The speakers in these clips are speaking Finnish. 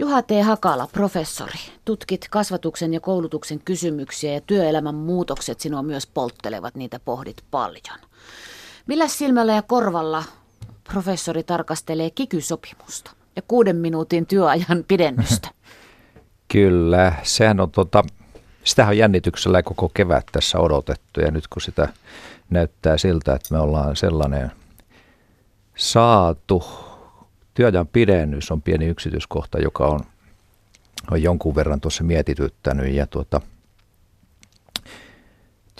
Juha T. Hakala, professori. Tutkit kasvatuksen ja koulutuksen kysymyksiä ja työelämän muutokset sinua myös polttelevat, niitä pohdit paljon. Millä silmällä ja korvalla professori tarkastelee kikysopimusta ja kuuden minuutin työajan pidennystä? Kyllä, sehän on tota, sitä on jännityksellä koko kevät tässä odotettu ja nyt kun sitä näyttää siltä, että me ollaan sellainen saatu, työajan pidennys on pieni yksityiskohta, joka on, on jonkun verran tuossa mietityttänyt ja tuota,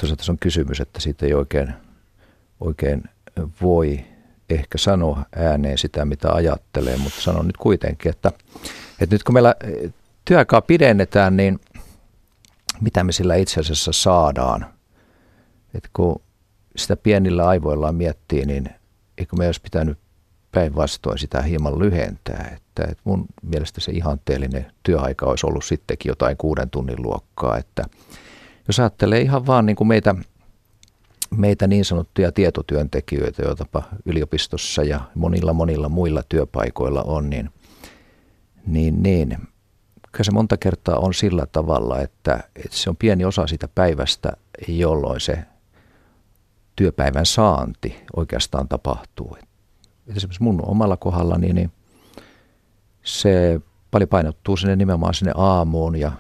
tuossa tässä on kysymys, että siitä ei oikein, oikein voi ehkä sanoa ääneen sitä, mitä ajattelee, mutta sanon nyt kuitenkin, että, että nyt kun meillä työaikaa pidennetään, niin mitä me sillä itse asiassa saadaan? että kun sitä pienillä aivoillaan miettii, niin eikö me olisi pitänyt päinvastoin sitä hieman lyhentää. Että, että mun mielestä se ihanteellinen työaika olisi ollut sittenkin jotain kuuden tunnin luokkaa. Että jos ajattelee ihan vaan niin kuin meitä, meitä niin sanottuja tietotyöntekijöitä, joita yliopistossa ja monilla monilla muilla työpaikoilla on, niin, niin, niin kyllä se monta kertaa on sillä tavalla, että, että se on pieni osa sitä päivästä, jolloin se työpäivän saanti oikeastaan tapahtuu. Esimerkiksi mun omalla kohdallani niin se paljon painottuu sinne nimenomaan sinne aamuun ja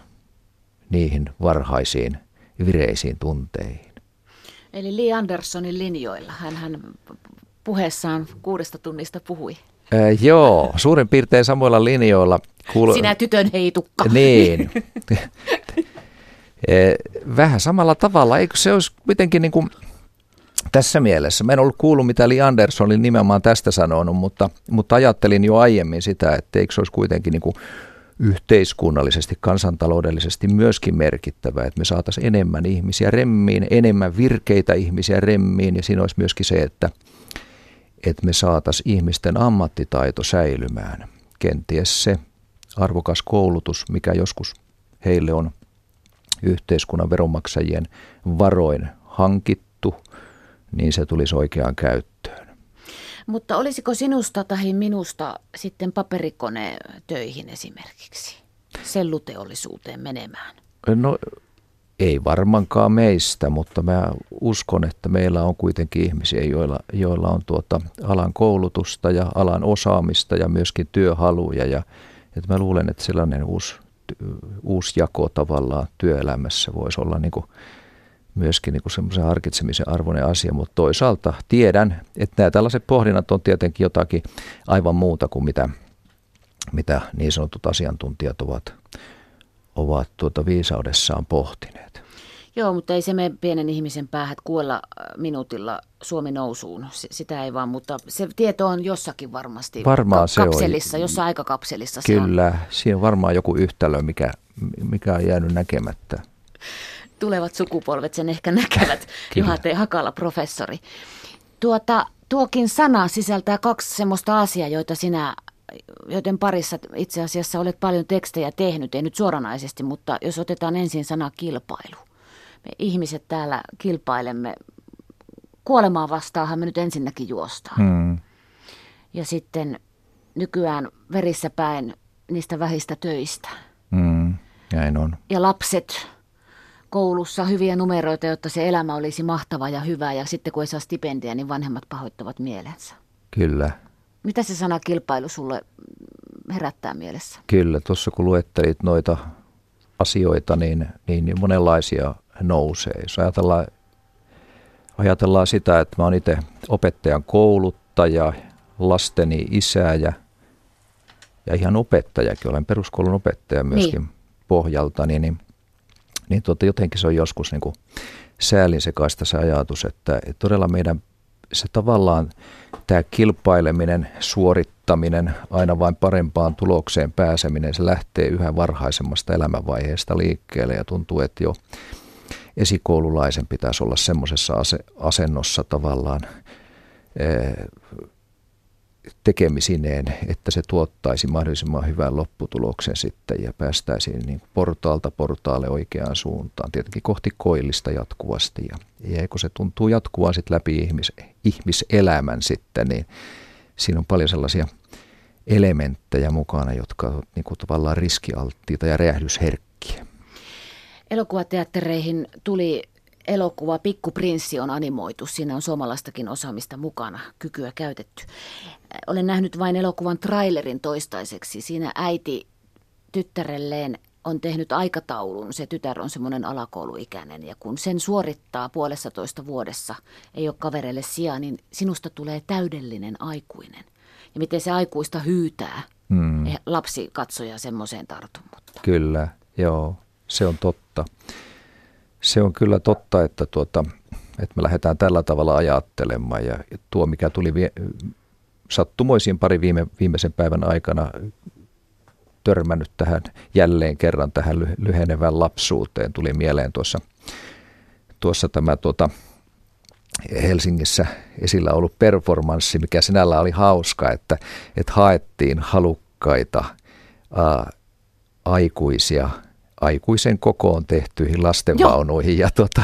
niihin varhaisiin vireisiin tunteihin. Eli Lee Andersonin linjoilla. Hän, hän puheessaan kuudesta tunnista puhui. Ää, joo, suurin piirtein samoilla linjoilla. Kuul... Sinä tytön heitukka. Niin. Vähän samalla tavalla. Eikö se olisi kuitenkin niin kuin tässä mielessä. Mä en ollut kuullut, mitä Lee Anderson oli nimenomaan tästä sanonut, mutta, mutta ajattelin jo aiemmin sitä, että eikö se olisi kuitenkin niin kuin yhteiskunnallisesti, kansantaloudellisesti myöskin merkittävää, että me saataisiin enemmän ihmisiä remmiin, enemmän virkeitä ihmisiä remmiin ja siinä olisi myöskin se, että, että me saataisiin ihmisten ammattitaito säilymään. Kenties se arvokas koulutus, mikä joskus heille on yhteiskunnan veronmaksajien varoin hankittu, niin se tulisi oikeaan käyttöön. Mutta olisiko sinusta tai minusta sitten paperikone töihin esimerkiksi, selluteollisuuteen menemään? No ei varmaankaan meistä, mutta mä uskon, että meillä on kuitenkin ihmisiä, joilla, joilla on tuota alan koulutusta ja alan osaamista ja myöskin työhaluja. Ja, että mä luulen, että sellainen uusi, uusi jako tavallaan työelämässä voisi olla niin kuin myöskin niin semmoisen harkitsemisen arvoinen asia, mutta toisaalta tiedän, että nämä tällaiset pohdinnat on tietenkin jotakin aivan muuta kuin mitä, mitä niin sanotut asiantuntijat ovat, ovat tuota viisaudessaan pohtineet. Joo, mutta ei se mene pienen ihmisen päähän kuolla minuutilla Suomi nousuun. Sitä ei vaan, mutta se tieto on jossakin varmasti varmaan ka- kapselissa, on, jossain aikakapselissa. Kyllä, se on. siinä on varmaan joku yhtälö, mikä, mikä on jäänyt näkemättä tulevat sukupolvet sen ehkä näkevät, Juha T. Hakala, professori. Tuota, tuokin sana sisältää kaksi semmoista asiaa, joita sinä, joten parissa itse asiassa olet paljon tekstejä tehnyt, ei nyt suoranaisesti, mutta jos otetaan ensin sana kilpailu. Me ihmiset täällä kilpailemme, kuolemaa vastaahan me nyt ensinnäkin juostaan. Hmm. Ja sitten nykyään verissä päin niistä vähistä töistä. Hmm. Näin on. Ja lapset koulussa hyviä numeroita, jotta se elämä olisi mahtava ja hyvä. Ja sitten kun ei saa stipendiä, niin vanhemmat pahoittavat mielensä. Kyllä. Mitä se sana kilpailu sulle herättää mielessä? Kyllä, tuossa kun luettelit noita asioita, niin, niin monenlaisia nousee. Jos ajatellaan, ajatellaan sitä, että mä oon itse opettajan kouluttaja, lasteni isä ja, ja ihan opettajakin, olen peruskoulun opettaja myöskin niin. pohjalta, niin, niin niin tuota, jotenkin se on joskus niin kuin säälin sekaista se ajatus, että, todella meidän se tavallaan tämä kilpaileminen, suorittaminen, aina vain parempaan tulokseen pääseminen, se lähtee yhä varhaisemmasta elämänvaiheesta liikkeelle ja tuntuu, että jo esikoululaisen pitäisi olla semmoisessa asennossa tavallaan tekemisineen, että se tuottaisi mahdollisimman hyvän lopputuloksen sitten ja päästäisiin niin portaalta portaalle oikeaan suuntaan, tietenkin kohti koillista jatkuvasti. Ja, ja kun se tuntuu jatkuvan sitten läpi ihmis, ihmiselämän sitten, niin siinä on paljon sellaisia elementtejä mukana, jotka ovat niin kuin tavallaan riskialttiita ja räjähdysherkkiä. Elokuvateattereihin tuli elokuva Pikku Prinssi on animoitu. Siinä on suomalaistakin osaamista mukana, kykyä käytetty. Olen nähnyt vain elokuvan trailerin toistaiseksi. Siinä äiti tyttärelleen on tehnyt aikataulun. Se tytär on semmoinen alakouluikäinen ja kun sen suorittaa puolessa toista vuodessa, ei ole kavereille sijaa, niin sinusta tulee täydellinen aikuinen. Ja miten se aikuista hyytää. Hmm. Lapsi katsoja semmoiseen tartu. Mutta. Kyllä, joo, se on totta. Se on kyllä totta, että, tuota, että me lähdetään tällä tavalla ajattelemaan ja tuo, mikä tuli vie, sattumoisiin pari viime, viimeisen päivän aikana törmännyt tähän jälleen kerran tähän lyhenevään lapsuuteen. Tuli mieleen tuossa, tuossa tämä tuota, Helsingissä esillä ollut performanssi, mikä sinällä oli hauska, että, että haettiin halukkaita ää, aikuisia aikuisen kokoon tehtyihin lastenvaunuihin. Ja, tuota,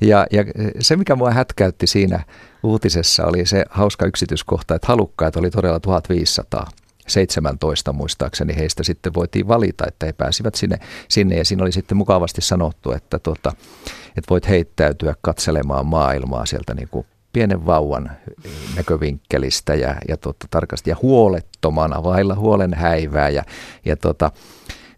ja, ja se, mikä mua hätkäytti siinä uutisessa, oli se hauska yksityiskohta, että halukkaita oli todella 1500. 17 muistaakseni heistä sitten voitiin valita, että he pääsivät sinne, sinne ja siinä oli sitten mukavasti sanottu, että, tuota, että voit heittäytyä katselemaan maailmaa sieltä niin kuin pienen vauvan näkövinkkelistä ja, ja tuota, tarkasti ja huolettomana, vailla huolen häivää ja, ja tuota,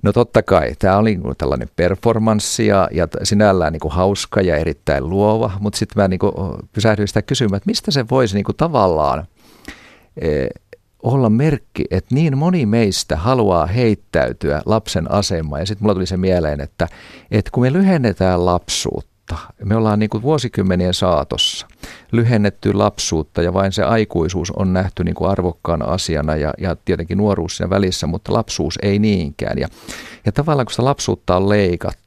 No totta kai, tämä oli tällainen performanssi ja, ja sinällään niin kuin hauska ja erittäin luova, mutta sitten mä niin kuin pysähdyin sitä kysymään, että mistä se voisi niin kuin tavallaan e, olla merkki, että niin moni meistä haluaa heittäytyä lapsen asemaan. Ja sitten mulla tuli se mieleen, että, että kun me lyhennetään lapsuutta, me ollaan niin kuin vuosikymmenien saatossa lyhennetty lapsuutta ja vain se aikuisuus on nähty niin kuin arvokkaana asiana ja, ja tietenkin nuoruus siinä välissä, mutta lapsuus ei niinkään. Ja, ja tavallaan kun sitä lapsuutta on leikattu,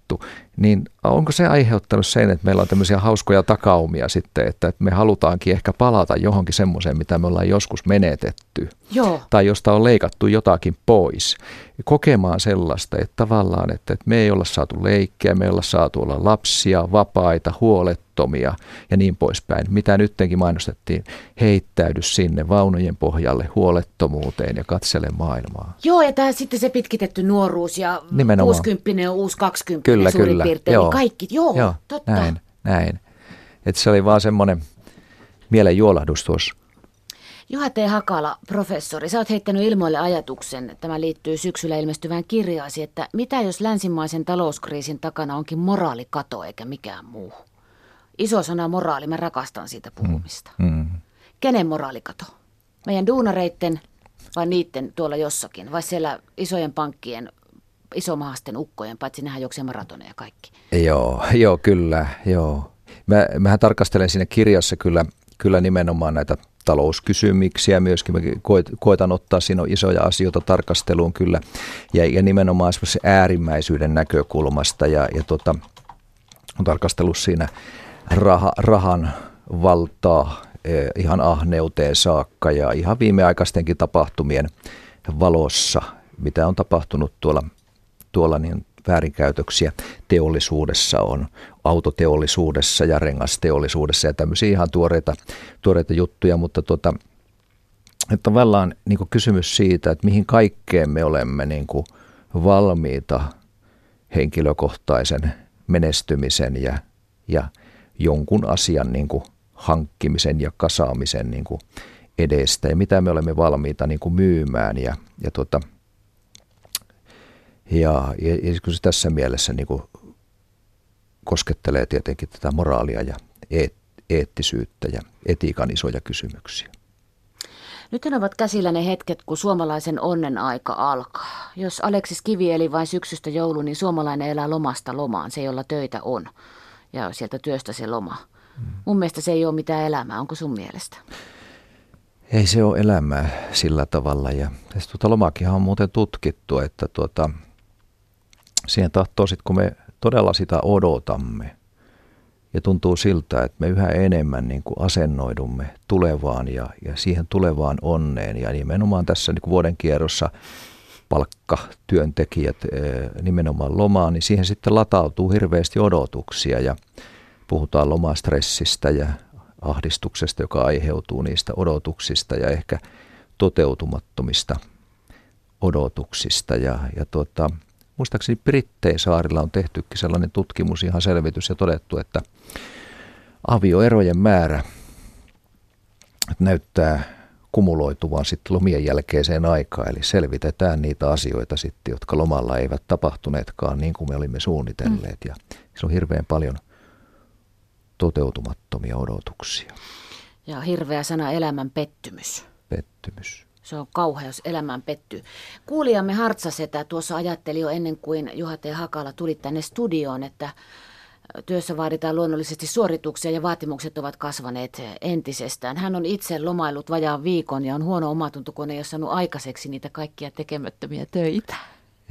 niin onko se aiheuttanut sen, että meillä on tämmöisiä hauskoja takaumia sitten, että me halutaankin ehkä palata johonkin semmoiseen, mitä me ollaan joskus menetetty. Joo. Tai josta on leikattu jotakin pois. Kokemaan sellaista, että tavallaan, että, että me ei olla saatu leikkiä, me ei olla saatu olla lapsia, vapaita, huolettomia ja niin poispäin. Mitä nyttenkin mainostettiin, heittäydy sinne vaunujen pohjalle huolettomuuteen ja katsele maailmaa. Joo, ja tämä sitten se pitkitetty nuoruus ja Nimenomaan. 60 on uusi 20 kyllä, suurin kyllä. piirtein, joo. niin kaikki, joo, joo totta. Näin, näin. Että se oli vaan semmoinen mielen juolahdus tuossa. Juha T. Hakala, professori, sä oot heittänyt ilmoille ajatuksen, tämä liittyy syksyllä ilmestyvään kirjaasi, että mitä jos länsimaisen talouskriisin takana onkin moraalikato eikä mikään muu? Iso sana moraali, mä rakastan siitä puhumista. Mm. Mm. Kenen moraalikato? Meidän duunareitten vai niiden tuolla jossakin? Vai siellä isojen pankkien, isomahasten ukkojen, paitsi nehän juoksee maratoneja kaikki? Joo, joo kyllä, joo. Mä, mähän tarkastelen siinä kirjassa kyllä, kyllä nimenomaan näitä talouskysymyksiä myöskin. Mä koitan ottaa siinä isoja asioita tarkasteluun kyllä. Ja, ja nimenomaan se äärimmäisyyden näkökulmasta. Ja, ja tota, on tarkastellut siinä rah, rahan valtaa eh, ihan ahneuteen saakka ja ihan viimeaikaistenkin tapahtumien valossa, mitä on tapahtunut tuolla, tuolla niin väärinkäytöksiä teollisuudessa on, autoteollisuudessa ja rengasteollisuudessa ja tämmöisiä ihan tuoreita, tuoreita juttuja, mutta tuota, että tavallaan niin kysymys siitä, että mihin kaikkeen me olemme niin valmiita henkilökohtaisen menestymisen ja, ja jonkun asian niin kuin hankkimisen ja kasaamisen niin kuin edestä ja mitä me olemme valmiita niin kuin myymään ja, ja, tuota, ja, ja, ja se tässä mielessä niin kuin koskettelee tietenkin tätä moraalia ja eet, eettisyyttä ja etiikan isoja kysymyksiä. Nyt ovat käsillä ne hetket, kun suomalaisen onnen aika alkaa. Jos Aleksis Kivi eli vain syksystä joulu, niin suomalainen elää lomasta lomaan, se jolla töitä on. Ja sieltä työstä se loma. Mm. Mun mielestä se ei ole mitään elämää, onko sun mielestä? Ei se ole elämää sillä tavalla. Ja tuota lomakinhan on muuten tutkittu, että tuota, siihen tahtoo sitten, kun me todella sitä odotamme, ja tuntuu siltä, että me yhä enemmän niin kuin asennoidumme tulevaan ja, ja siihen tulevaan onneen. Ja nimenomaan tässä niin kuin vuoden kierrossa palkka, työntekijät eh, nimenomaan lomaan, niin siihen sitten latautuu hirveästi odotuksia ja puhutaan lomastressistä ja ahdistuksesta, joka aiheutuu niistä odotuksista ja ehkä toteutumattomista odotuksista. Ja, ja tuota, muistaakseni Brittein saarilla on tehtykin sellainen tutkimus, ihan selvitys ja todettu, että avioerojen määrä näyttää kumuloituvan sitten lomien jälkeiseen aikaan. Eli selvitetään niitä asioita sitten, jotka lomalla eivät tapahtuneetkaan niin kuin me olimme suunnitelleet. Mm. Ja se on hirveän paljon toteutumattomia odotuksia. Ja hirveä sana elämän pettymys. Pettymys. Se on kauheus, elämään pettyy. Kuulijamme Hartsasetä tuossa ajatteli jo ennen kuin Juha T. Hakala tuli tänne studioon, että työssä vaaditaan luonnollisesti suorituksia ja vaatimukset ovat kasvaneet entisestään. Hän on itse lomailut vajaan viikon ja on huono ei ole saanut aikaiseksi niitä kaikkia tekemättömiä töitä.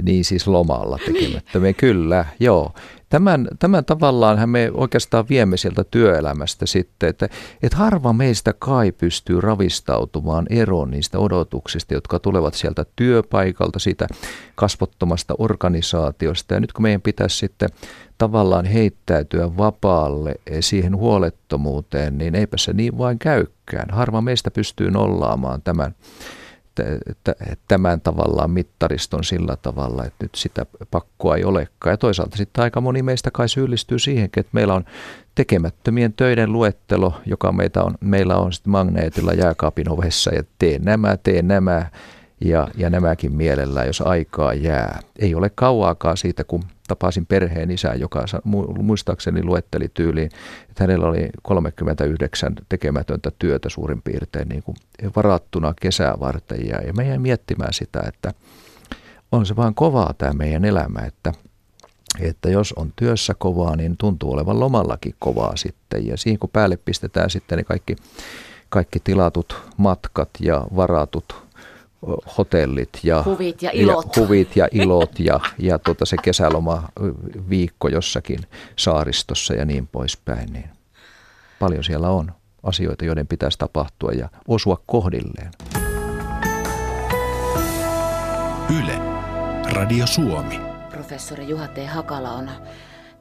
Niin siis lomalla tekemättömiä, kyllä, joo. Tämän, tämän tavallaan me oikeastaan viemme sieltä työelämästä sitten, että, että harva meistä kai pystyy ravistautumaan eroon niistä odotuksista, jotka tulevat sieltä työpaikalta, siitä kasvottomasta organisaatiosta. Ja nyt kun meidän pitäisi sitten tavallaan heittäytyä vapaalle siihen huolettomuuteen, niin eipä se niin vain käykään. Harva meistä pystyy nollaamaan tämän tämän tavallaan mittariston sillä tavalla, että nyt sitä pakkoa ei olekaan. Ja toisaalta sitten aika moni meistä kai syyllistyy siihen, että meillä on tekemättömien töiden luettelo, joka meitä on, meillä on sitten magneetilla jääkaapin ovessa ja tee nämä, tee nämä ja, ja nämäkin mielellään, jos aikaa jää. Ei ole kauaakaan siitä, kun tapasin perheen isää, joka muistaakseni luetteli tyyliin, että hänellä oli 39 tekemätöntä työtä suurin piirtein niin kuin varattuna kesää varten. Ja, ja mä jäin miettimään sitä, että on se vaan kovaa tämä meidän elämä, että, että jos on työssä kovaa, niin tuntuu olevan lomallakin kovaa sitten. Ja siihen kun päälle pistetään sitten ne kaikki, kaikki tilatut matkat ja varatut hotellit ja huvit ja ilot, ja, huvit ja, ilot ja, ja tuota se kesäloma viikko jossakin saaristossa ja niin poispäin. Niin paljon siellä on asioita, joiden pitäisi tapahtua ja osua kohdilleen. Yle, Radio Suomi. Professori Juha T. Hakala on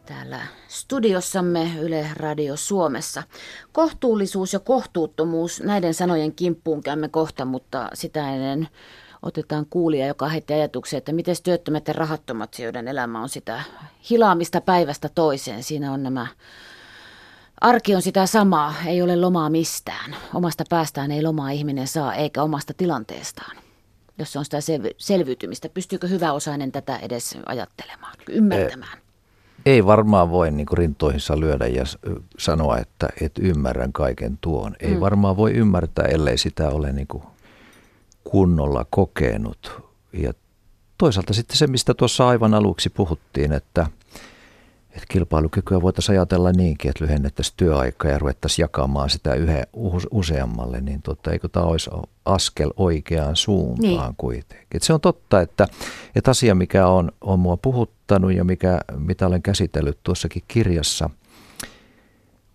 täällä studiossamme Yle Radio Suomessa. Kohtuullisuus ja kohtuuttomuus, näiden sanojen kimppuun käymme kohta, mutta sitä ennen otetaan kuulija, joka heitti ajatuksen, että miten työttömät ja rahattomat, joiden elämä on sitä hilaamista päivästä toiseen. Siinä on nämä Arki on sitä samaa, ei ole lomaa mistään. Omasta päästään ei lomaa ihminen saa, eikä omasta tilanteestaan. Jos se on sitä selviytymistä, pystyykö hyväosainen tätä edes ajattelemaan, ymmärtämään? Ei varmaan voi niin kuin rintoihinsa lyödä ja sanoa, että, että ymmärrän kaiken tuon. Ei mm. varmaan voi ymmärtää, ellei sitä ole niin kuin kunnolla kokenut. Ja toisaalta sitten se, mistä tuossa aivan aluksi puhuttiin, että – että kilpailukykyä voitaisiin ajatella niinkin, että lyhennettäisiin työaikaa ja ruvettaisiin jakamaan sitä yhden useammalle, niin tota, eikö tämä olisi askel oikeaan suuntaan niin. kuitenkin. Et se on totta, että, että asia, mikä on, on mua puhuttanut ja mikä, mitä olen käsitellyt tuossakin kirjassa,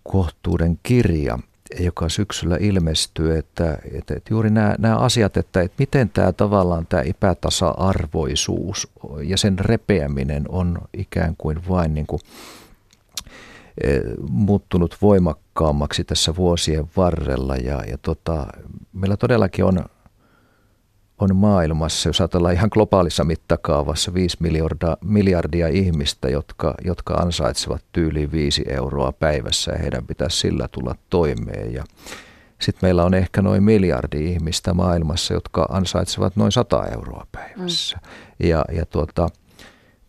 kohtuuden kirja, joka syksyllä ilmestyy, että, että, että juuri nämä, nämä asiat, että, että miten tämä tavallaan tämä epätasa-arvoisuus ja sen repeäminen on ikään kuin vain niin kuin, e, muuttunut voimakkaammaksi tässä vuosien varrella. Ja, ja tota, meillä todellakin on on maailmassa, jos ajatellaan ihan globaalissa mittakaavassa, 5 miljardia, miljardia ihmistä, jotka, jotka ansaitsevat tyyliin 5 euroa päivässä ja heidän pitäisi sillä tulla toimeen. Ja sitten meillä on ehkä noin miljardi ihmistä maailmassa, jotka ansaitsevat noin 100 euroa päivässä. Mm. Ja, ja tuota,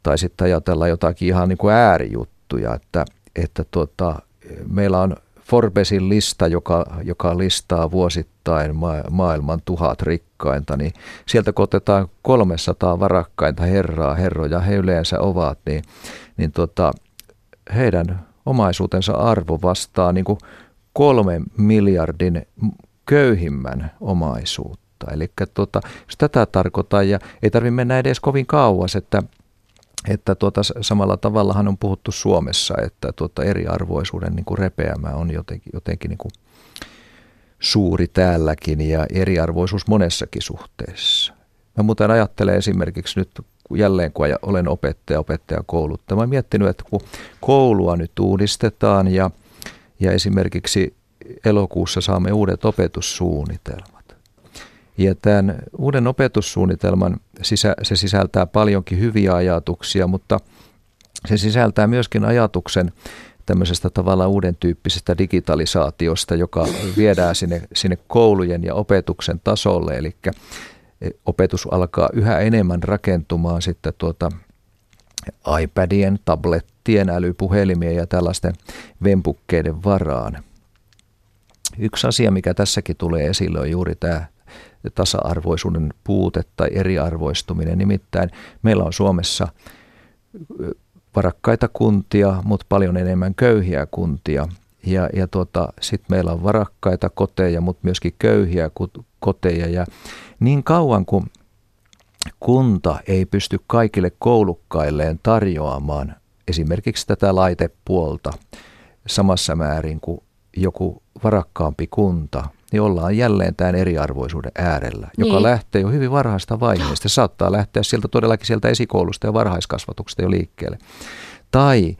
tai sitten ajatellaan jotakin ihan niin kuin äärijuttuja, että, että tuota, meillä on Forbesin lista, joka, joka listaa vuosittain ma- maailman tuhat rikkainta, niin sieltä kun otetaan 300 varakkainta herraa, herroja he yleensä ovat, niin, niin tota, heidän omaisuutensa arvo vastaa niin kuin kolmen miljardin köyhimmän omaisuutta. Eli tota, jos tätä tarkoittaa, ja ei tarvitse mennä edes kovin kauas, että että tuota, samalla tavallahan on puhuttu Suomessa, että tuota, eriarvoisuuden niin kuin repeämä on jotenkin, jotenkin niin kuin suuri täälläkin ja eriarvoisuus monessakin suhteessa. Mä muuten ajattelen esimerkiksi nyt jälleen, kun olen opettaja, opettaja kouluttaja. Mä miettinyt, että kun koulua nyt uudistetaan ja, ja esimerkiksi elokuussa saamme uudet opetussuunnitelmat, Ja tämän uuden opetussuunnitelman sisä, se sisältää paljonkin hyviä ajatuksia, mutta se sisältää myöskin ajatuksen tämmöisestä tavalla uuden tyyppisestä digitalisaatiosta, joka viedään sinne, sinne koulujen ja opetuksen tasolle. Eli opetus alkaa yhä enemmän rakentumaan sitten tuota iPadien, tablettien, älypuhelimien ja tällaisten vempukkeiden varaan. Yksi asia, mikä tässäkin tulee esille, on juuri tämä tasa-arvoisuuden puute tai eriarvoistuminen. Nimittäin meillä on Suomessa varakkaita kuntia, mutta paljon enemmän köyhiä kuntia. Ja, ja tota, sitten meillä on varakkaita koteja, mutta myöskin köyhiä koteja. Ja niin kauan kuin kunta ei pysty kaikille koulukkailleen tarjoamaan esimerkiksi tätä laitepuolta samassa määrin kuin joku varakkaampi kunta, niin ollaan jälleen tämän eriarvoisuuden äärellä, niin. joka lähtee jo hyvin varhaista vaiheesta. Se saattaa lähteä sieltä todellakin sieltä esikoulusta ja varhaiskasvatuksesta jo liikkeelle. Tai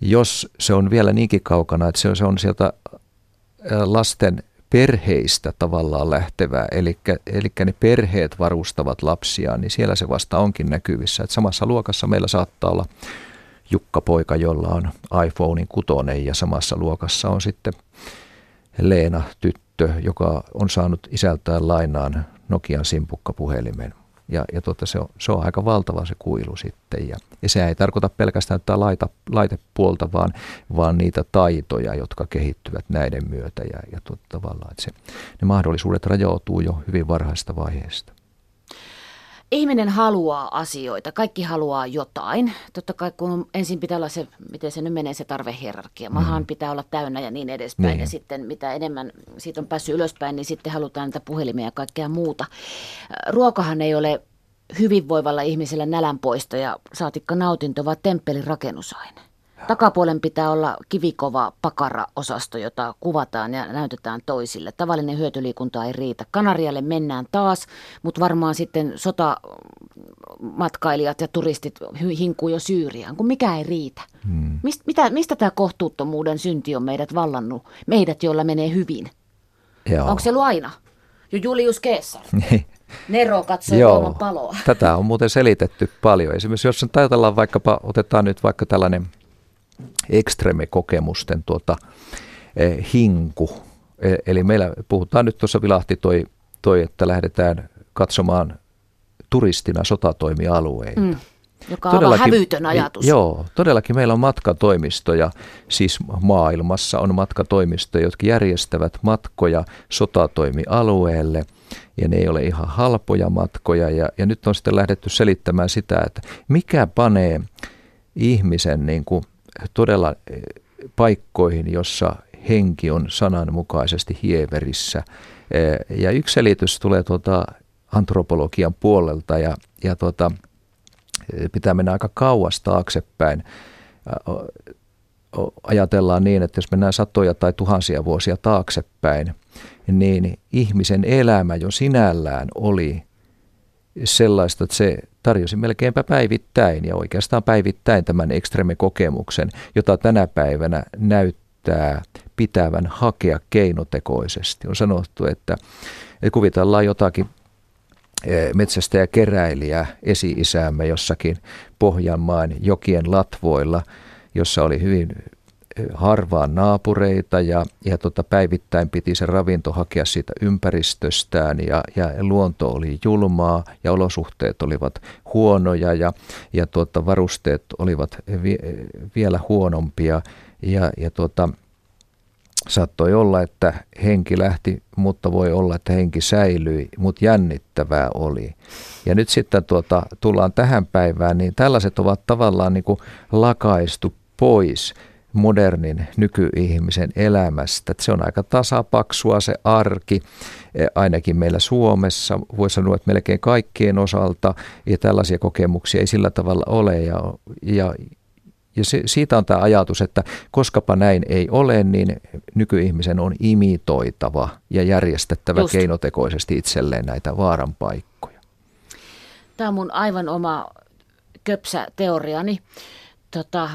jos se on vielä niinkin kaukana, että se on sieltä lasten perheistä tavallaan lähtevää, eli, eli ne perheet varustavat lapsiaan, niin siellä se vasta onkin näkyvissä. Että samassa luokassa meillä saattaa olla Jukka-poika, jolla on iPhonein kutonen ja samassa luokassa on sitten Leena, tyttö, joka on saanut isältään lainaan Nokian simpukkapuhelimen. Ja, ja tuota, se, on, se on aika valtava se kuilu sitten. Ja, ja se ei tarkoita pelkästään tätä laita, laitepuolta, vaan, vaan niitä taitoja, jotka kehittyvät näiden myötä. Ja, ja tuota, tavallaan, että se, ne mahdollisuudet rajautuu jo hyvin varhaista vaiheesta ihminen haluaa asioita, kaikki haluaa jotain. Totta kai kun ensin pitää olla se, miten se nyt menee se tarvehierarkia. Mahan mm. pitää olla täynnä ja niin edespäin. Niin. Ja sitten mitä enemmän siitä on päässyt ylöspäin, niin sitten halutaan niitä puhelimia ja kaikkea muuta. Ruokahan ei ole hyvinvoivalla ihmisellä nälänpoisto ja saatikka nautinto, vaan temppelin rakennusaine. Takapuolen pitää olla kivikova pakara-osasto, jota kuvataan ja näytetään toisille. Tavallinen hyötyliikunta ei riitä. Kanarialle mennään taas, mutta varmaan sitten sotamatkailijat ja turistit hinkuu jo Syyriaan, kun mikä ei riitä. Hmm. Mist, mitä, mistä tämä kohtuuttomuuden synti on meidät vallannut, meidät, joilla menee hyvin? Joo. Onko se ollut aina? Jo Julius Caesar. Nero katsoi Joo, paloa. Tätä on muuten selitetty paljon. Esimerkiksi jos ajatellaan vaikkapa, otetaan nyt vaikka tällainen – ekstreme-kokemusten tuota, eh, hinku. E, eli meillä puhutaan nyt tuossa vilahti toi, toi, että lähdetään katsomaan turistina sotatoimialueita. Mm. Joka on todellakin, hävytön ajatus. Joo, todellakin meillä on matkatoimistoja, siis maailmassa on matkatoimistoja, jotka järjestävät matkoja sotatoimialueelle, ja ne ei ole ihan halpoja matkoja, ja, ja nyt on sitten lähdetty selittämään sitä, että mikä panee ihmisen niin kuin todella eh, paikkoihin, jossa henki on sananmukaisesti hieverissä. Eh, ja yksi selitys tulee tuota antropologian puolelta ja, ja tuota, eh, pitää mennä aika kauas taaksepäin. Ajatellaan niin, että jos mennään satoja tai tuhansia vuosia taaksepäin, niin ihmisen elämä jo sinällään oli sellaista, että se tarjosi melkeinpä päivittäin ja oikeastaan päivittäin tämän ekstreme-kokemuksen, jota tänä päivänä näyttää pitävän hakea keinotekoisesti. On sanottu, että, kuvitellaan jotakin e, metsästä ja keräilijä esi-isäämme jossakin Pohjanmaan jokien latvoilla, jossa oli hyvin harvaan naapureita ja, ja tota, päivittäin piti se ravinto hakea siitä ympäristöstään ja, ja luonto oli julmaa ja olosuhteet olivat huonoja ja, ja tota, varusteet olivat vi, vielä huonompia ja, ja tota, saattoi olla, että henki lähti, mutta voi olla, että henki säilyi, mutta jännittävää oli. Ja nyt sitten tuota, tullaan tähän päivään, niin tällaiset ovat tavallaan niin kuin lakaistu pois – modernin nykyihmisen elämästä. Se on aika tasapaksua se arki, e, ainakin meillä Suomessa. Voisi sanoa, että melkein kaikkien osalta ja tällaisia kokemuksia ei sillä tavalla ole. Ja, ja, ja se, siitä on tämä ajatus, että koskapa näin ei ole, niin nykyihmisen on imitoitava ja järjestettävä Just. keinotekoisesti itselleen näitä vaaran paikkoja. Tämä on mun aivan oma köpsä teoriani. Tota,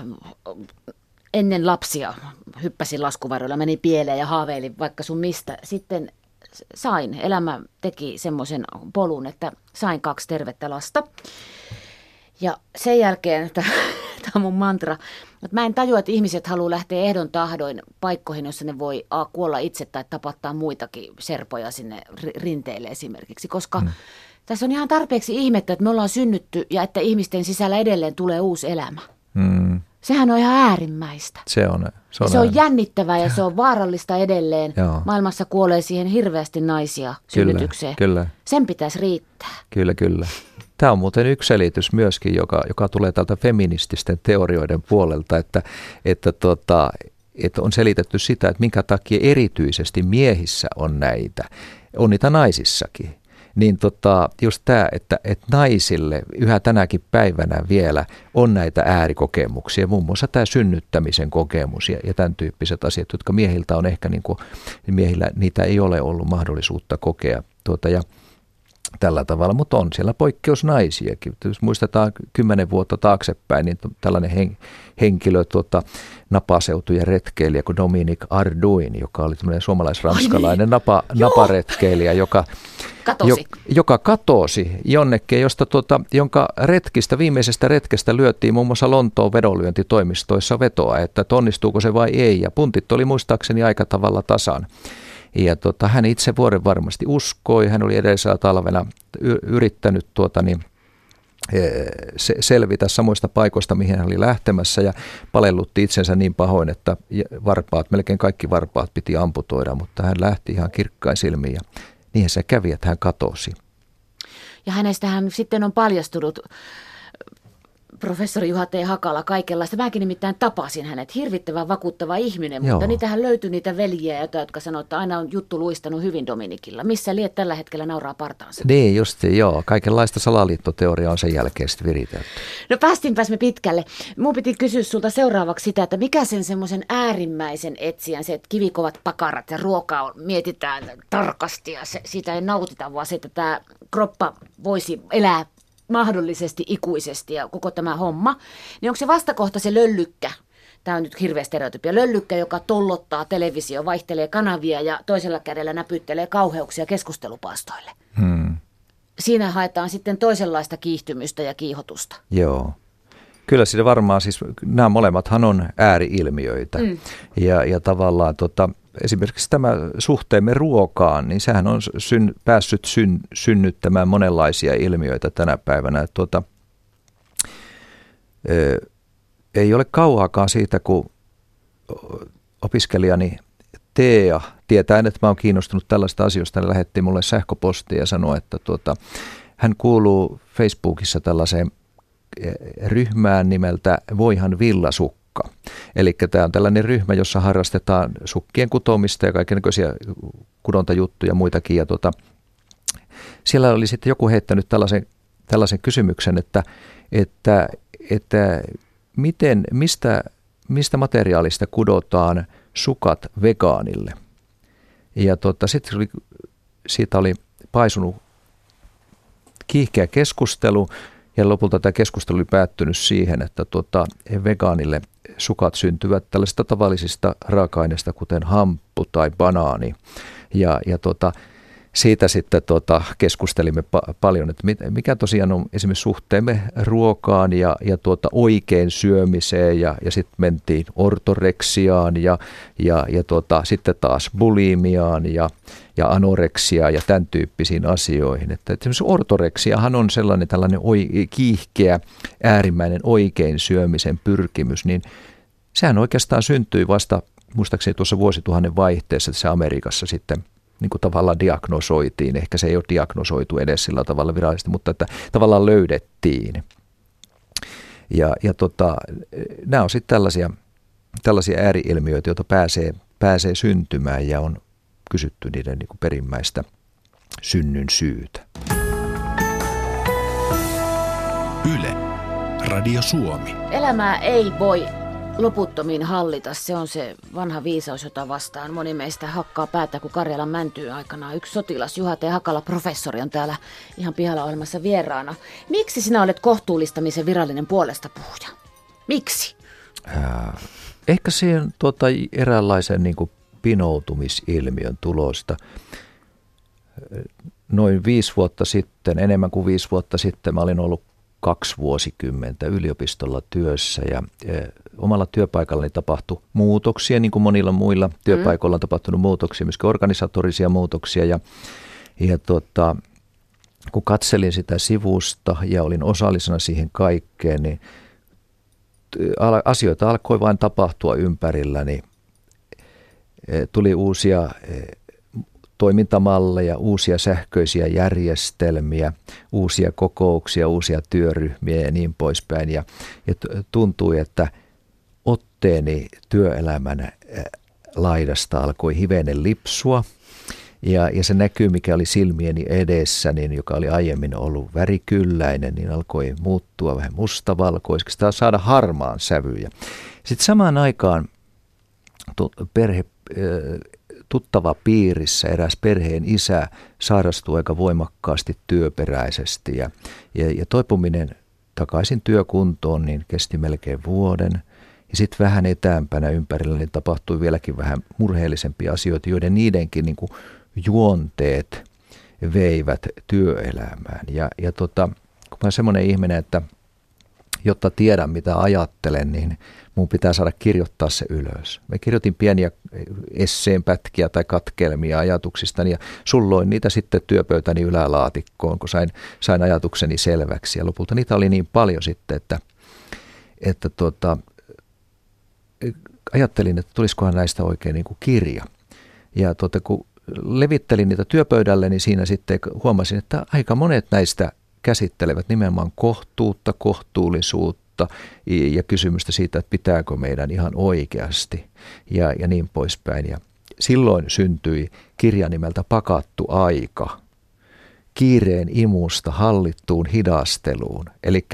ennen lapsia hyppäsin laskuvarjoilla, meni pieleen ja haaveilin vaikka sun mistä. Sitten sain. Elämä teki semmoisen polun, että sain kaksi tervettä lasta. Ja sen jälkeen, tämä on mun mantra, että mä en tajua, että ihmiset haluaa lähteä ehdon tahdoin paikkoihin, jossa ne voi a, kuolla itse tai tapattaa muitakin serpoja sinne rinteille esimerkiksi, koska mm. tässä on ihan tarpeeksi ihmettä, että me ollaan synnytty ja että ihmisten sisällä edelleen tulee uusi elämä. Mm. Sehän on ihan äärimmäistä. Se on. Se on, se on jännittävää ja se on vaarallista edelleen. Joo. Maailmassa kuolee siihen hirveästi naisia synnytykseen. Kyllä, kyllä. Sen pitäisi riittää. Kyllä, kyllä. Tämä on muuten yksi selitys myöskin, joka, joka tulee tältä feminististen teorioiden puolelta, että, että, tota, että on selitetty sitä, että minkä takia erityisesti miehissä on näitä. On niitä naisissakin niin tota, just tämä, että, että naisille yhä tänäkin päivänä vielä on näitä äärikokemuksia, muun muassa tämä synnyttämisen kokemus ja, ja tämän tyyppiset asiat, jotka miehiltä on ehkä, niin kuin, miehillä niitä ei ole ollut mahdollisuutta kokea. Tuota, ja tällä tavalla, mutta on siellä poikkeusnaisiakin. Jos muistetaan kymmenen vuotta taaksepäin, niin tällainen hen, henkilö, tuota, napaseutujen retkeilijä kuin Dominic Arduin, joka oli tämmöinen suomalais-ranskalainen niin. napa, naparetkeilijä, joka katosi. Jo, joka katosi jonnekin, josta tuota, jonka retkistä, viimeisestä retkestä lyöttiin muun muassa Lontoon vedonlyöntitoimistoissa vetoa, että onnistuuko se vai ei. Ja puntit oli muistaakseni aika tavalla tasan. Ja tota, hän itse vuoden varmasti uskoi, hän oli edellisellä talvena yrittänyt tuota, niin, e, se, selvitä samoista paikoista, mihin hän oli lähtemässä ja palellutti itsensä niin pahoin, että varpaat, melkein kaikki varpaat piti amputoida, mutta hän lähti ihan kirkkain silmiin ja niin se kävi, että hän katosi. Ja hänestähän sitten on paljastunut professori Juha T. Hakala kaikenlaista. Mäkin nimittäin tapasin hänet, hirvittävän vakuuttava ihminen, Joo. mutta niitähän löytyi niitä veljiä, jotka sanoivat, että aina on juttu luistanut hyvin Dominikilla. Missä liet tällä hetkellä nauraa partaansa? Niin, just joo. Kaikenlaista salaliittoteoriaa on sen jälkeen sitten viritelty. No päästinpäs me pitkälle. Mun piti kysyä sulta seuraavaksi sitä, että mikä sen semmoisen äärimmäisen etsijän, se, että kivikovat pakarat ja ruokaa mietitään tarkasti ja se, siitä ei nautita, vaan se, että tämä kroppa voisi elää mahdollisesti ikuisesti ja koko tämä homma, niin onko se vastakohta se löllykkä, tämä on nyt hirveä stereotypia, löllykkä, joka tollottaa televisio, vaihtelee kanavia ja toisella kädellä näpyttelee kauheuksia keskustelupastoille. Hmm. Siinä haetaan sitten toisenlaista kiihtymystä ja kiihotusta. Joo. Kyllä siinä varmaan siis, nämä molemmathan on ääriilmiöitä. Mm. Ja, ja tavallaan tota, esimerkiksi tämä suhteemme ruokaan, niin sehän on syn, päässyt syn, synnyttämään monenlaisia ilmiöitä tänä päivänä. Että tuota, ei ole kauaakaan siitä, kun opiskelijani Tea, tietäen, että mä oon kiinnostunut tällaista asioista, niin lähetti mulle sähköpostia ja sanoi, että tuota, hän kuuluu Facebookissa tällaiseen ryhmään nimeltä Voihan villasukka sukka. Eli tämä on tällainen ryhmä, jossa harrastetaan sukkien kutomista ja kaikenlaisia kudontajuttuja ja muitakin. Ja tota, siellä oli sitten joku heittänyt tällaisen, tällaisen kysymyksen, että, että, että miten, mistä, mistä materiaalista kudotaan sukat vegaanille. Ja tota, sitten oli, siitä oli paisunut kiihkeä keskustelu, ja lopulta tämä keskustelu oli päättynyt siihen, että tuota, vegaanille sukat syntyvät tällaisista tavallisista raaka-aineista, kuten hamppu tai banaani. Ja, ja tuota, siitä sitten tuota, keskustelimme pa- paljon, että mikä tosiaan on esimerkiksi suhteemme ruokaan ja, ja tuota, oikein syömiseen ja, ja sitten mentiin ortoreksiaan ja, ja, ja tuota, sitten taas bulimiaan ja, ja anoreksiaan ja tämän tyyppisiin asioihin. Että, että esimerkiksi ortoreksiahan on sellainen tällainen oi, kiihkeä, äärimmäinen oikein syömisen pyrkimys, niin sehän oikeastaan syntyi vasta muistaakseni tuossa vuosituhannen vaihteessa tässä Amerikassa sitten – niin kuin tavallaan diagnosoitiin. Ehkä se ei ole diagnosoitu edes sillä tavalla virallisesti, mutta että tavallaan löydettiin. Ja, ja tota, nämä on sitten tällaisia, tällaisia ääriilmiöitä, joita pääsee, pääsee syntymään ja on kysytty niiden niin kuin perimmäistä synnyn syytä. Yle. Radio Suomi. Elämää ei voi loputtomiin hallita. Se on se vanha viisaus, jota vastaan moni meistä hakkaa päätä, kun Karjalan mäntyy aikana. Yksi sotilas, Juha T. Hakala, professori, on täällä ihan pihalla olemassa vieraana. Miksi sinä olet kohtuullistamisen virallinen puolesta puhuja? Miksi? Äh, ehkä siihen tuota, eräänlaisen niin kuin pinoutumisilmiön tulosta. noin viisi vuotta sitten, enemmän kuin viisi vuotta sitten, mä olin ollut kaksi vuosikymmentä yliopistolla työssä ja e, omalla työpaikallani tapahtui muutoksia, niin kuin monilla muilla työpaikoilla on tapahtunut muutoksia, myös organisatorisia muutoksia ja, ja tota, kun katselin sitä sivusta ja olin osallisena siihen kaikkeen, niin asioita alkoi vain tapahtua ympärilläni. E, tuli uusia e, toimintamalleja, uusia sähköisiä järjestelmiä, uusia kokouksia, uusia työryhmiä ja niin poispäin. Ja, ja tuntui, että otteeni työelämän laidasta alkoi hivenen lipsua. Ja, ja se näkyy, mikä oli silmieni edessä, niin joka oli aiemmin ollut värikylläinen, niin alkoi muuttua vähän mustavalkoiseksi, tai saada harmaan sävyjä. Sitten samaan aikaan perhe tuttava piirissä eräs perheen isä sairastui aika voimakkaasti työperäisesti ja, ja, ja toipuminen takaisin työkuntoon niin kesti melkein vuoden. Ja sitten vähän etäämpänä ympärillä niin tapahtui vieläkin vähän murheellisempia asioita, joiden niidenkin niin kuin juonteet veivät työelämään. Ja, ja tota, kun mä olen semmoinen ihminen, että jotta tiedän mitä ajattelen, niin mun pitää saada kirjoittaa se ylös. Mä kirjoitin pieniä esseenpätkiä tai katkelmia ajatuksista ja sulloin niitä sitten työpöytäni ylälaatikkoon, kun sain, sain ajatukseni selväksi. Ja lopulta niitä oli niin paljon sitten, että, että tuota, ajattelin, että tulisikohan näistä oikein niin kuin kirja. Ja tuota, kun levittelin niitä työpöydälle, niin siinä sitten huomasin, että aika monet näistä käsittelevät nimenomaan kohtuutta, kohtuullisuutta ja kysymystä siitä, että pitääkö meidän ihan oikeasti ja, ja niin poispäin. Ja silloin syntyi kirja nimeltä Pakattu aika, kiireen imusta hallittuun hidasteluun. Eli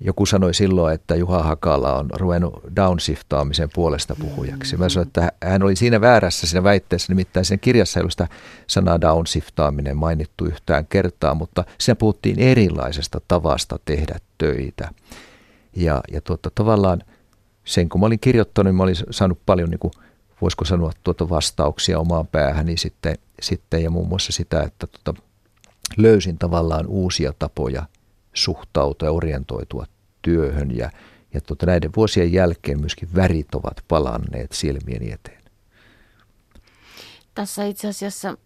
joku sanoi silloin, että Juha Hakala on ruvennut downshiftaamisen puolesta puhujaksi. Mä sanoin, että hän oli siinä väärässä siinä väitteessä, nimittäin sen kirjassa ei ollut sitä sanaa downshiftaaminen mainittu yhtään kertaa, mutta siinä puhuttiin erilaisesta tavasta tehdä töitä. Ja, ja tuota, tavallaan sen kun mä olin kirjoittanut, niin mä olin saanut paljon, niin kuin, voisiko sanoa, tuota vastauksia omaan päähän, niin sitten, sitten ja muun muassa sitä, että tuota, löysin tavallaan uusia tapoja suhtautua ja orientoitua työhön ja, ja tuota, näiden vuosien jälkeen myöskin värit ovat palanneet silmieni eteen. Tässä itse asiassa,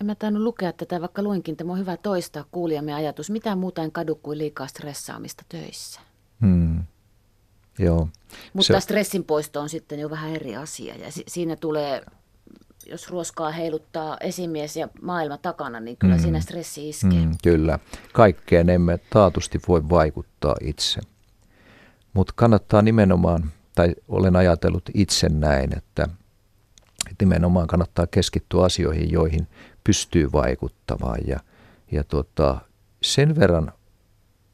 en mä tainnut lukea tätä, vaikka luinkin, tämä on hyvä toistaa kuulijamme ajatus. Mitä muuta en kadu kuin liikaa stressaamista töissä? Hmm. Joo. Mutta Se... stressin poisto on sitten jo vähän eri asia ja si- siinä tulee jos ruoskaa heiluttaa esimies ja maailma takana, niin kyllä mm. siinä stressi iskee. Mm, kyllä. Kaikkeen emme taatusti voi vaikuttaa itse. Mutta kannattaa nimenomaan, tai olen ajatellut itse näin, että nimenomaan kannattaa keskittyä asioihin, joihin pystyy vaikuttamaan. Ja, ja tota, sen verran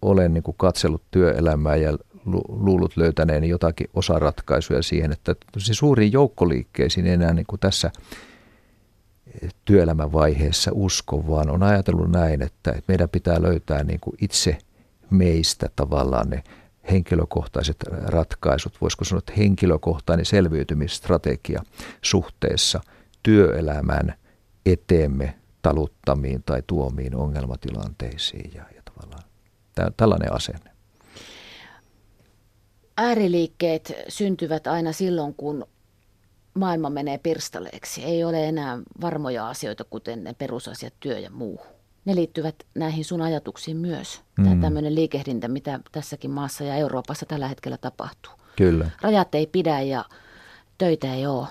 olen niin kuin katsellut työelämää ja luullut löytäneeni jotakin osaratkaisuja siihen, että suuriin joukkoliikkeisiin enää niin kuin tässä työelämän vaiheessa usko, vaan on ajatellut näin, että meidän pitää löytää niin kuin itse meistä tavallaan ne henkilökohtaiset ratkaisut, voisiko sanoa, että henkilökohtainen selviytymisstrategia suhteessa työelämän eteemme taluttamiin tai tuomiin ongelmatilanteisiin ja, ja tavallaan tällainen asenne. Ääriliikkeet syntyvät aina silloin, kun maailma menee pirstaleeksi. Ei ole enää varmoja asioita, kuten ne perusasiat, työ ja muu. Ne liittyvät näihin sun ajatuksiin myös. Mm. Tämä tämmöinen liikehdintä, mitä tässäkin maassa ja Euroopassa tällä hetkellä tapahtuu. Kyllä. Rajat ei pidä ja töitä ei ole.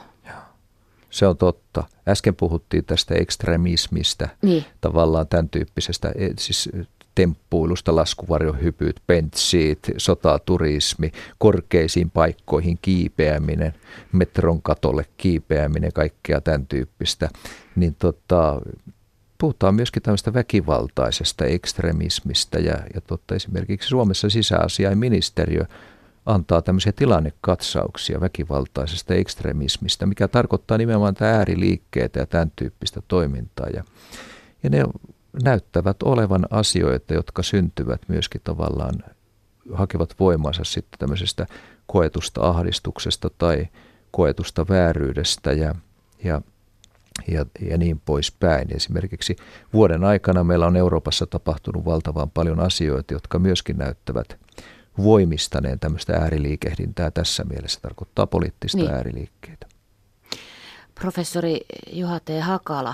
Se on totta. Äsken puhuttiin tästä ekstremismistä, niin. tavallaan tämän tyyppisestä, e, siis temppuilusta, laskuvarjohypyt, pentsiit, sotaturismi, korkeisiin paikkoihin kiipeäminen, metron katolle kiipeäminen, kaikkea tämän tyyppistä, niin tota, puhutaan myöskin tämmöistä väkivaltaisesta ekstremismistä ja, ja totta, esimerkiksi Suomessa sisäasiainministeriö antaa tämmöisiä tilannekatsauksia väkivaltaisesta ekstremismistä, mikä tarkoittaa nimenomaan tämä ääriliikkeitä ja tämän tyyppistä toimintaa. Ja, ja ne näyttävät olevan asioita, jotka syntyvät myöskin tavallaan, hakevat voimansa sitten tämmöisestä koetusta ahdistuksesta tai koetusta vääryydestä ja, ja ja, ja niin poispäin. Esimerkiksi vuoden aikana meillä on Euroopassa tapahtunut valtavan paljon asioita, jotka myöskin näyttävät voimistaneen tämmöistä ääriliikehdintää tässä mielessä, tarkoittaa poliittista niin. ääriliikkeitä. Professori Juha T. Hakala,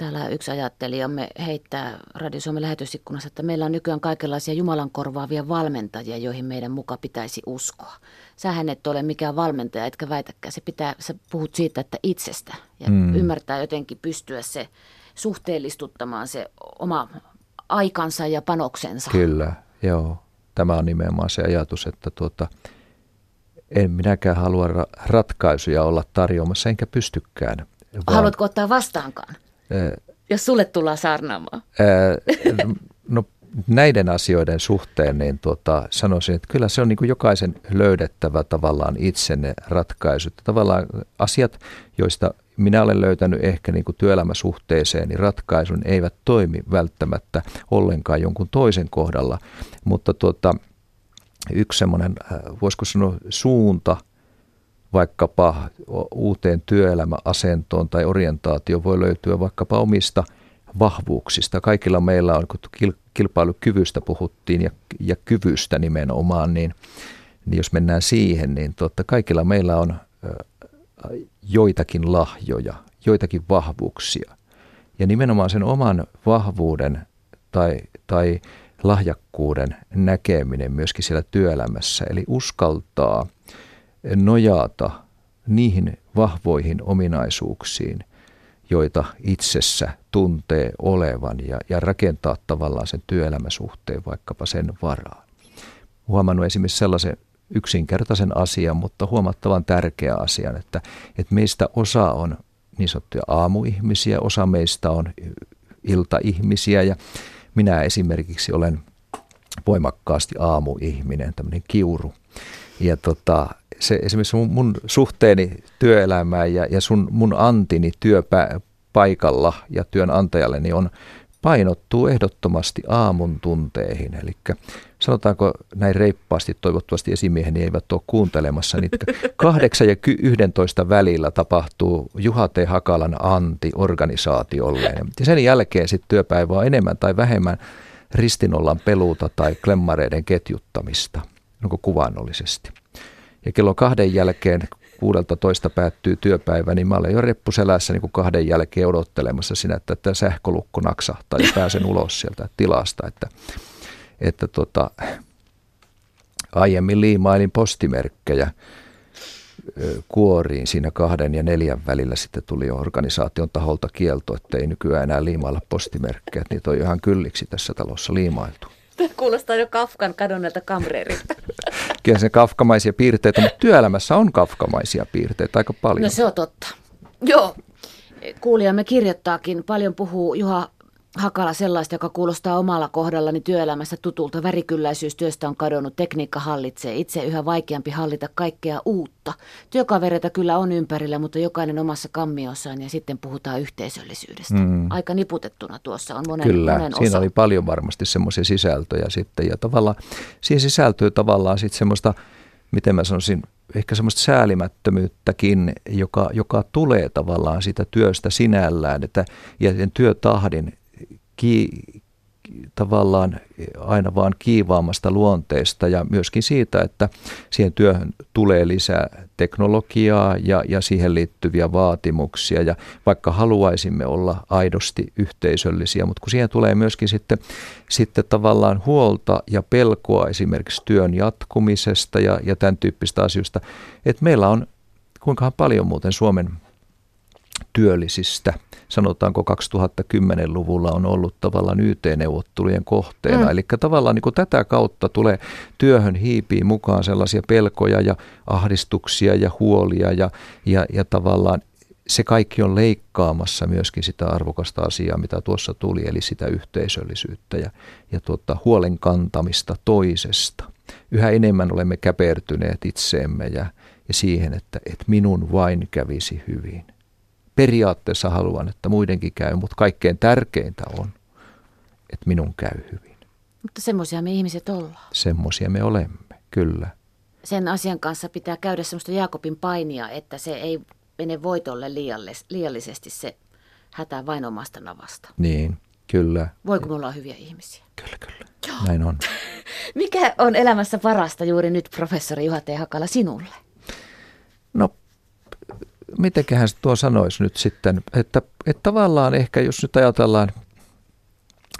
täällä yksi ajattelijamme heittää Radio Suomen lähetysikkunassa, että meillä on nykyään kaikenlaisia Jumalan korvaavia valmentajia, joihin meidän muka pitäisi uskoa. Sähän et ole mikään valmentaja, etkä väitäkään. Se pitää, sä puhut siitä, että itsestä ja mm. ymmärtää jotenkin pystyä se suhteellistuttamaan se oma aikansa ja panoksensa. Kyllä, joo. Tämä on nimenomaan se ajatus, että tuota, en minäkään halua ra- ratkaisuja olla tarjoamassa, enkä pystykään. Vaan, Haluatko ottaa vastaankaan, jos sulle tullaan saarnaamaan? No näiden asioiden suhteen niin tuota, sanoisin, että kyllä se on niin kuin jokaisen löydettävä tavallaan itsenne ratkaisut. Tavallaan asiat, joista minä olen löytänyt ehkä niin kuin työelämäsuhteeseen, niin ratkaisun eivät toimi välttämättä ollenkaan jonkun toisen kohdalla. Mutta tuota, yksi semmoinen, voisiko sanoa suunta vaikkapa uuteen työelämäasentoon tai orientaatio voi löytyä vaikkapa omista vahvuuksista. Kaikilla meillä on, kun kilpailukyvystä puhuttiin ja, ja kyvystä nimenomaan, niin, niin jos mennään siihen, niin totta, kaikilla meillä on joitakin lahjoja, joitakin vahvuuksia. Ja nimenomaan sen oman vahvuuden tai, tai lahjakkuuden näkeminen myöskin siellä työelämässä, eli uskaltaa nojata niihin vahvoihin ominaisuuksiin, joita itsessä tuntee olevan ja, ja rakentaa tavallaan sen työelämäsuhteen vaikkapa sen varaan. Huomannut esimerkiksi sellaisen yksinkertaisen asian, mutta huomattavan tärkeä asian, että, että meistä osa on niin sanottuja aamuihmisiä, osa meistä on iltaihmisiä ja minä esimerkiksi olen voimakkaasti aamuihminen, tämmöinen kiuru. Ja tota, se esimerkiksi mun, mun suhteeni työelämään ja, ja sun, mun antini työpaikalla ja työnantajalleni on painottuu ehdottomasti aamun tunteihin. Eli sanotaanko näin reippaasti, toivottavasti esimieheni eivät ole kuuntelemassa, niin 8 ja 11 välillä tapahtuu Juha T. Hakalan anti-organisaatiolle. Ja sen jälkeen sitten työpäivä on enemmän tai vähemmän ristinollan peluuta tai klemmareiden ketjuttamista, onko kuvaannollisesti. Ja kello kahden jälkeen 16 päättyy työpäivä, niin mä olen jo reppuselässä niin kuin kahden jälkeen odottelemassa sinä, että tämä sähkölukko naksahtaa ja pääsen ulos sieltä tilasta. Että, että tota, aiemmin liimailin postimerkkejä kuoriin siinä kahden ja neljän välillä sitten tuli organisaation taholta kielto, että ei nykyään enää liimailla postimerkkejä. Niitä on ihan kylliksi tässä talossa liimailtu. Kuulostaa jo Kafkan kadonneelta kamreerilta. Kyllä se kafkamaisia piirteitä, mutta työelämässä on kafkamaisia piirteitä aika paljon. No se on totta. Joo. Kuulijamme kirjoittaakin, paljon puhuu Juha Hakala sellaista, joka kuulostaa omalla kohdallani työelämässä tutulta. Värikylläisyys työstä on kadonnut, tekniikka hallitsee. Itse yhä vaikeampi hallita kaikkea uutta. Työkavereita kyllä on ympärillä, mutta jokainen omassa kammiossaan ja sitten puhutaan yhteisöllisyydestä. Mm. Aika niputettuna tuossa on monen, Kyllä, monen siinä osa. oli paljon varmasti semmoisia sisältöjä sitten ja tavallaan siihen sisältyy tavallaan sitten semmoista, miten mä sanoisin, ehkä semmoista säälimättömyyttäkin, joka, joka tulee tavallaan siitä työstä sinällään että, ja sen työtahdin ki, tavallaan aina vaan kiivaamasta luonteesta ja myöskin siitä, että siihen työhön tulee lisää teknologiaa ja, ja siihen liittyviä vaatimuksia. Ja vaikka haluaisimme olla aidosti yhteisöllisiä, mutta kun siihen tulee myöskin sitten, sitten tavallaan huolta ja pelkoa esimerkiksi työn jatkumisesta ja, ja tämän tyyppistä asioista, että meillä on kuinka paljon muuten Suomen työllisistä, sanotaanko 2010-luvulla on ollut tavallaan YT-neuvottelujen kohteena. Mm. Eli tavallaan niin kuin tätä kautta tulee työhön hiipiin mukaan sellaisia pelkoja ja ahdistuksia ja huolia ja, ja, ja tavallaan se kaikki on leikkaamassa myöskin sitä arvokasta asiaa, mitä tuossa tuli, eli sitä yhteisöllisyyttä ja, ja tuota, huolen kantamista toisesta. Yhä enemmän olemme käpertyneet itseemme ja, ja siihen, että, että minun vain kävisi hyvin periaatteessa haluan, että muidenkin käy, mutta kaikkein tärkeintä on, että minun käy hyvin. Mutta semmoisia me ihmiset ollaan. Semmoisia me olemme, kyllä. Sen asian kanssa pitää käydä semmoista Jaakobin painia, että se ei mene voitolle liiallisesti se hätää vain omasta navasta. Niin, kyllä. Voi kun me ollaan hyviä ihmisiä. Kyllä, kyllä. Joo. Näin on. Mikä on elämässä parasta juuri nyt, professori Juha T. Hakala, sinulle? No, mitenköhän tuo sanoisi nyt sitten, että, että tavallaan ehkä jos nyt ajatellaan,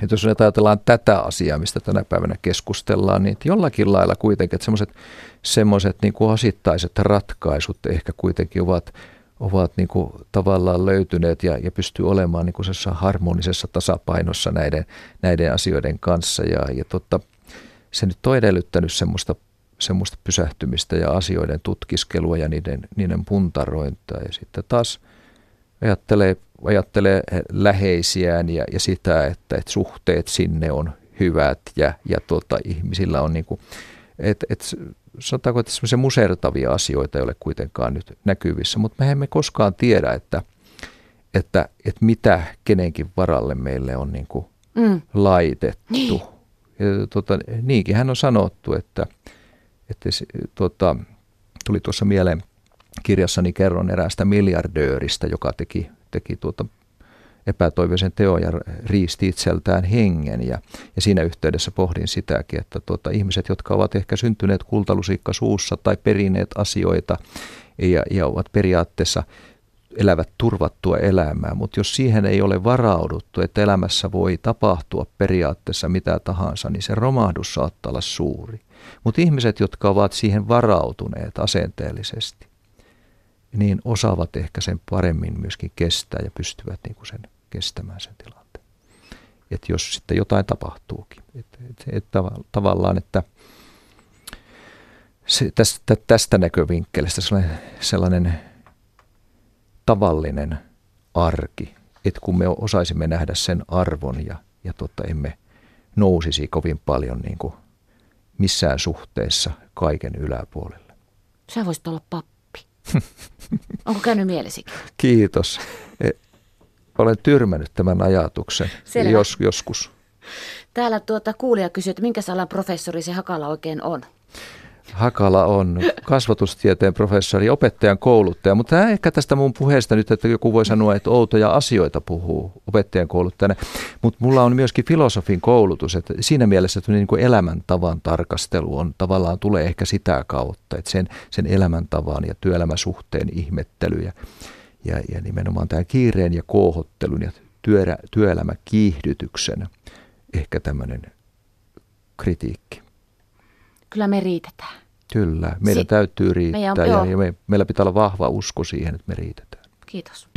että jos nyt ajatellaan tätä asiaa, mistä tänä päivänä keskustellaan, niin jollakin lailla kuitenkin, että semmoiset semmoiset niin kuin osittaiset ratkaisut ehkä kuitenkin ovat, ovat niin kuin tavallaan löytyneet ja, ja pystyy olemaan niin kuin harmonisessa tasapainossa näiden, näiden asioiden kanssa. Ja, ja totta, se nyt on edellyttänyt semmoista, semmoista pysähtymistä ja asioiden tutkiskelua ja niiden, niiden puntarointaa. Ja sitten taas ajattelee, ajattelee läheisiään ja, ja sitä, että, että suhteet sinne on hyvät ja, ja tuota, ihmisillä on niin kuin, et, et, sanotaanko, että semmoisia musertavia asioita ei ole kuitenkaan nyt näkyvissä, mutta me emme koskaan tiedä, että, että, että mitä kenenkin varalle meille on niin kuin mm. laitettu. Niin. Ja, tota, niinkin hän on sanottu, että, että tota, tuli tuossa mieleen kirjassani kerron eräästä miljardööristä, joka teki, teki tuota epätoivoisen teon ja riisti itseltään hengen. Ja, ja siinä yhteydessä pohdin sitäkin, että tuota, ihmiset, jotka ovat ehkä syntyneet kultalusikka suussa tai perineet asioita ja, ja ovat periaatteessa elävät turvattua elämää, mutta jos siihen ei ole varauduttu, että elämässä voi tapahtua periaatteessa mitä tahansa, niin se romahdus saattaa olla suuri. Mutta ihmiset, jotka ovat siihen varautuneet asenteellisesti, niin osaavat ehkä sen paremmin myöskin kestää ja pystyvät niin kuin sen kestämään sen tilanteen. Että jos sitten jotain tapahtuukin. Että et, et tavallaan, että se, tästä, tästä näkövinkkelistä sellainen, sellainen tavallinen arki, että kun me osaisimme nähdä sen arvon ja, ja tota, emme nousisi kovin paljon niin kuin missään suhteessa kaiken yläpuolelle. Sä voisit olla pappi. Onko käynyt mielesikin? Kiitos. E, olen tyrmännyt tämän ajatuksen jos, joskus. Täällä tuota kuulija kysyy, että minkä alan professori se Hakala oikein on? Hakala on kasvatustieteen professori, opettajan kouluttaja, mutta tämä ehkä tästä mun puheesta nyt, että joku voi sanoa, että outoja asioita puhuu opettajan kouluttajana, mutta mulla on myöskin filosofin koulutus, että siinä mielessä että niin kuin elämäntavan tarkastelu on tavallaan tulee ehkä sitä kautta, että sen, sen elämäntavan ja työelämäsuhteen ihmettely ja, ja, ja nimenomaan tämä kiireen ja koohottelun ja työ, työelämäkiihdytyksen ehkä tämmöinen kritiikki. Kyllä me riitetään. Kyllä, meidän si- täytyy riittää meidän, ja, ja me, meillä pitää olla vahva usko siihen, että me riitetään. Kiitos.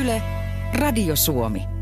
Yle, Radio Suomi.